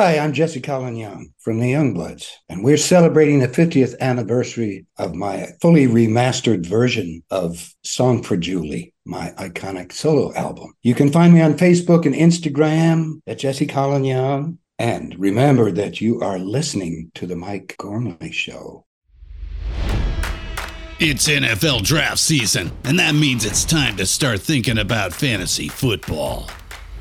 Hi, I'm Jesse Colin Young from the Youngbloods, and we're celebrating the 50th anniversary of my fully remastered version of Song for Juli, my iconic solo album. You can find me on Facebook and Instagram at Jesse Colin Young. And remember that you are listening to The Mike Gormley Show. It's NFL draft season, and that means it's time to start thinking about fantasy football.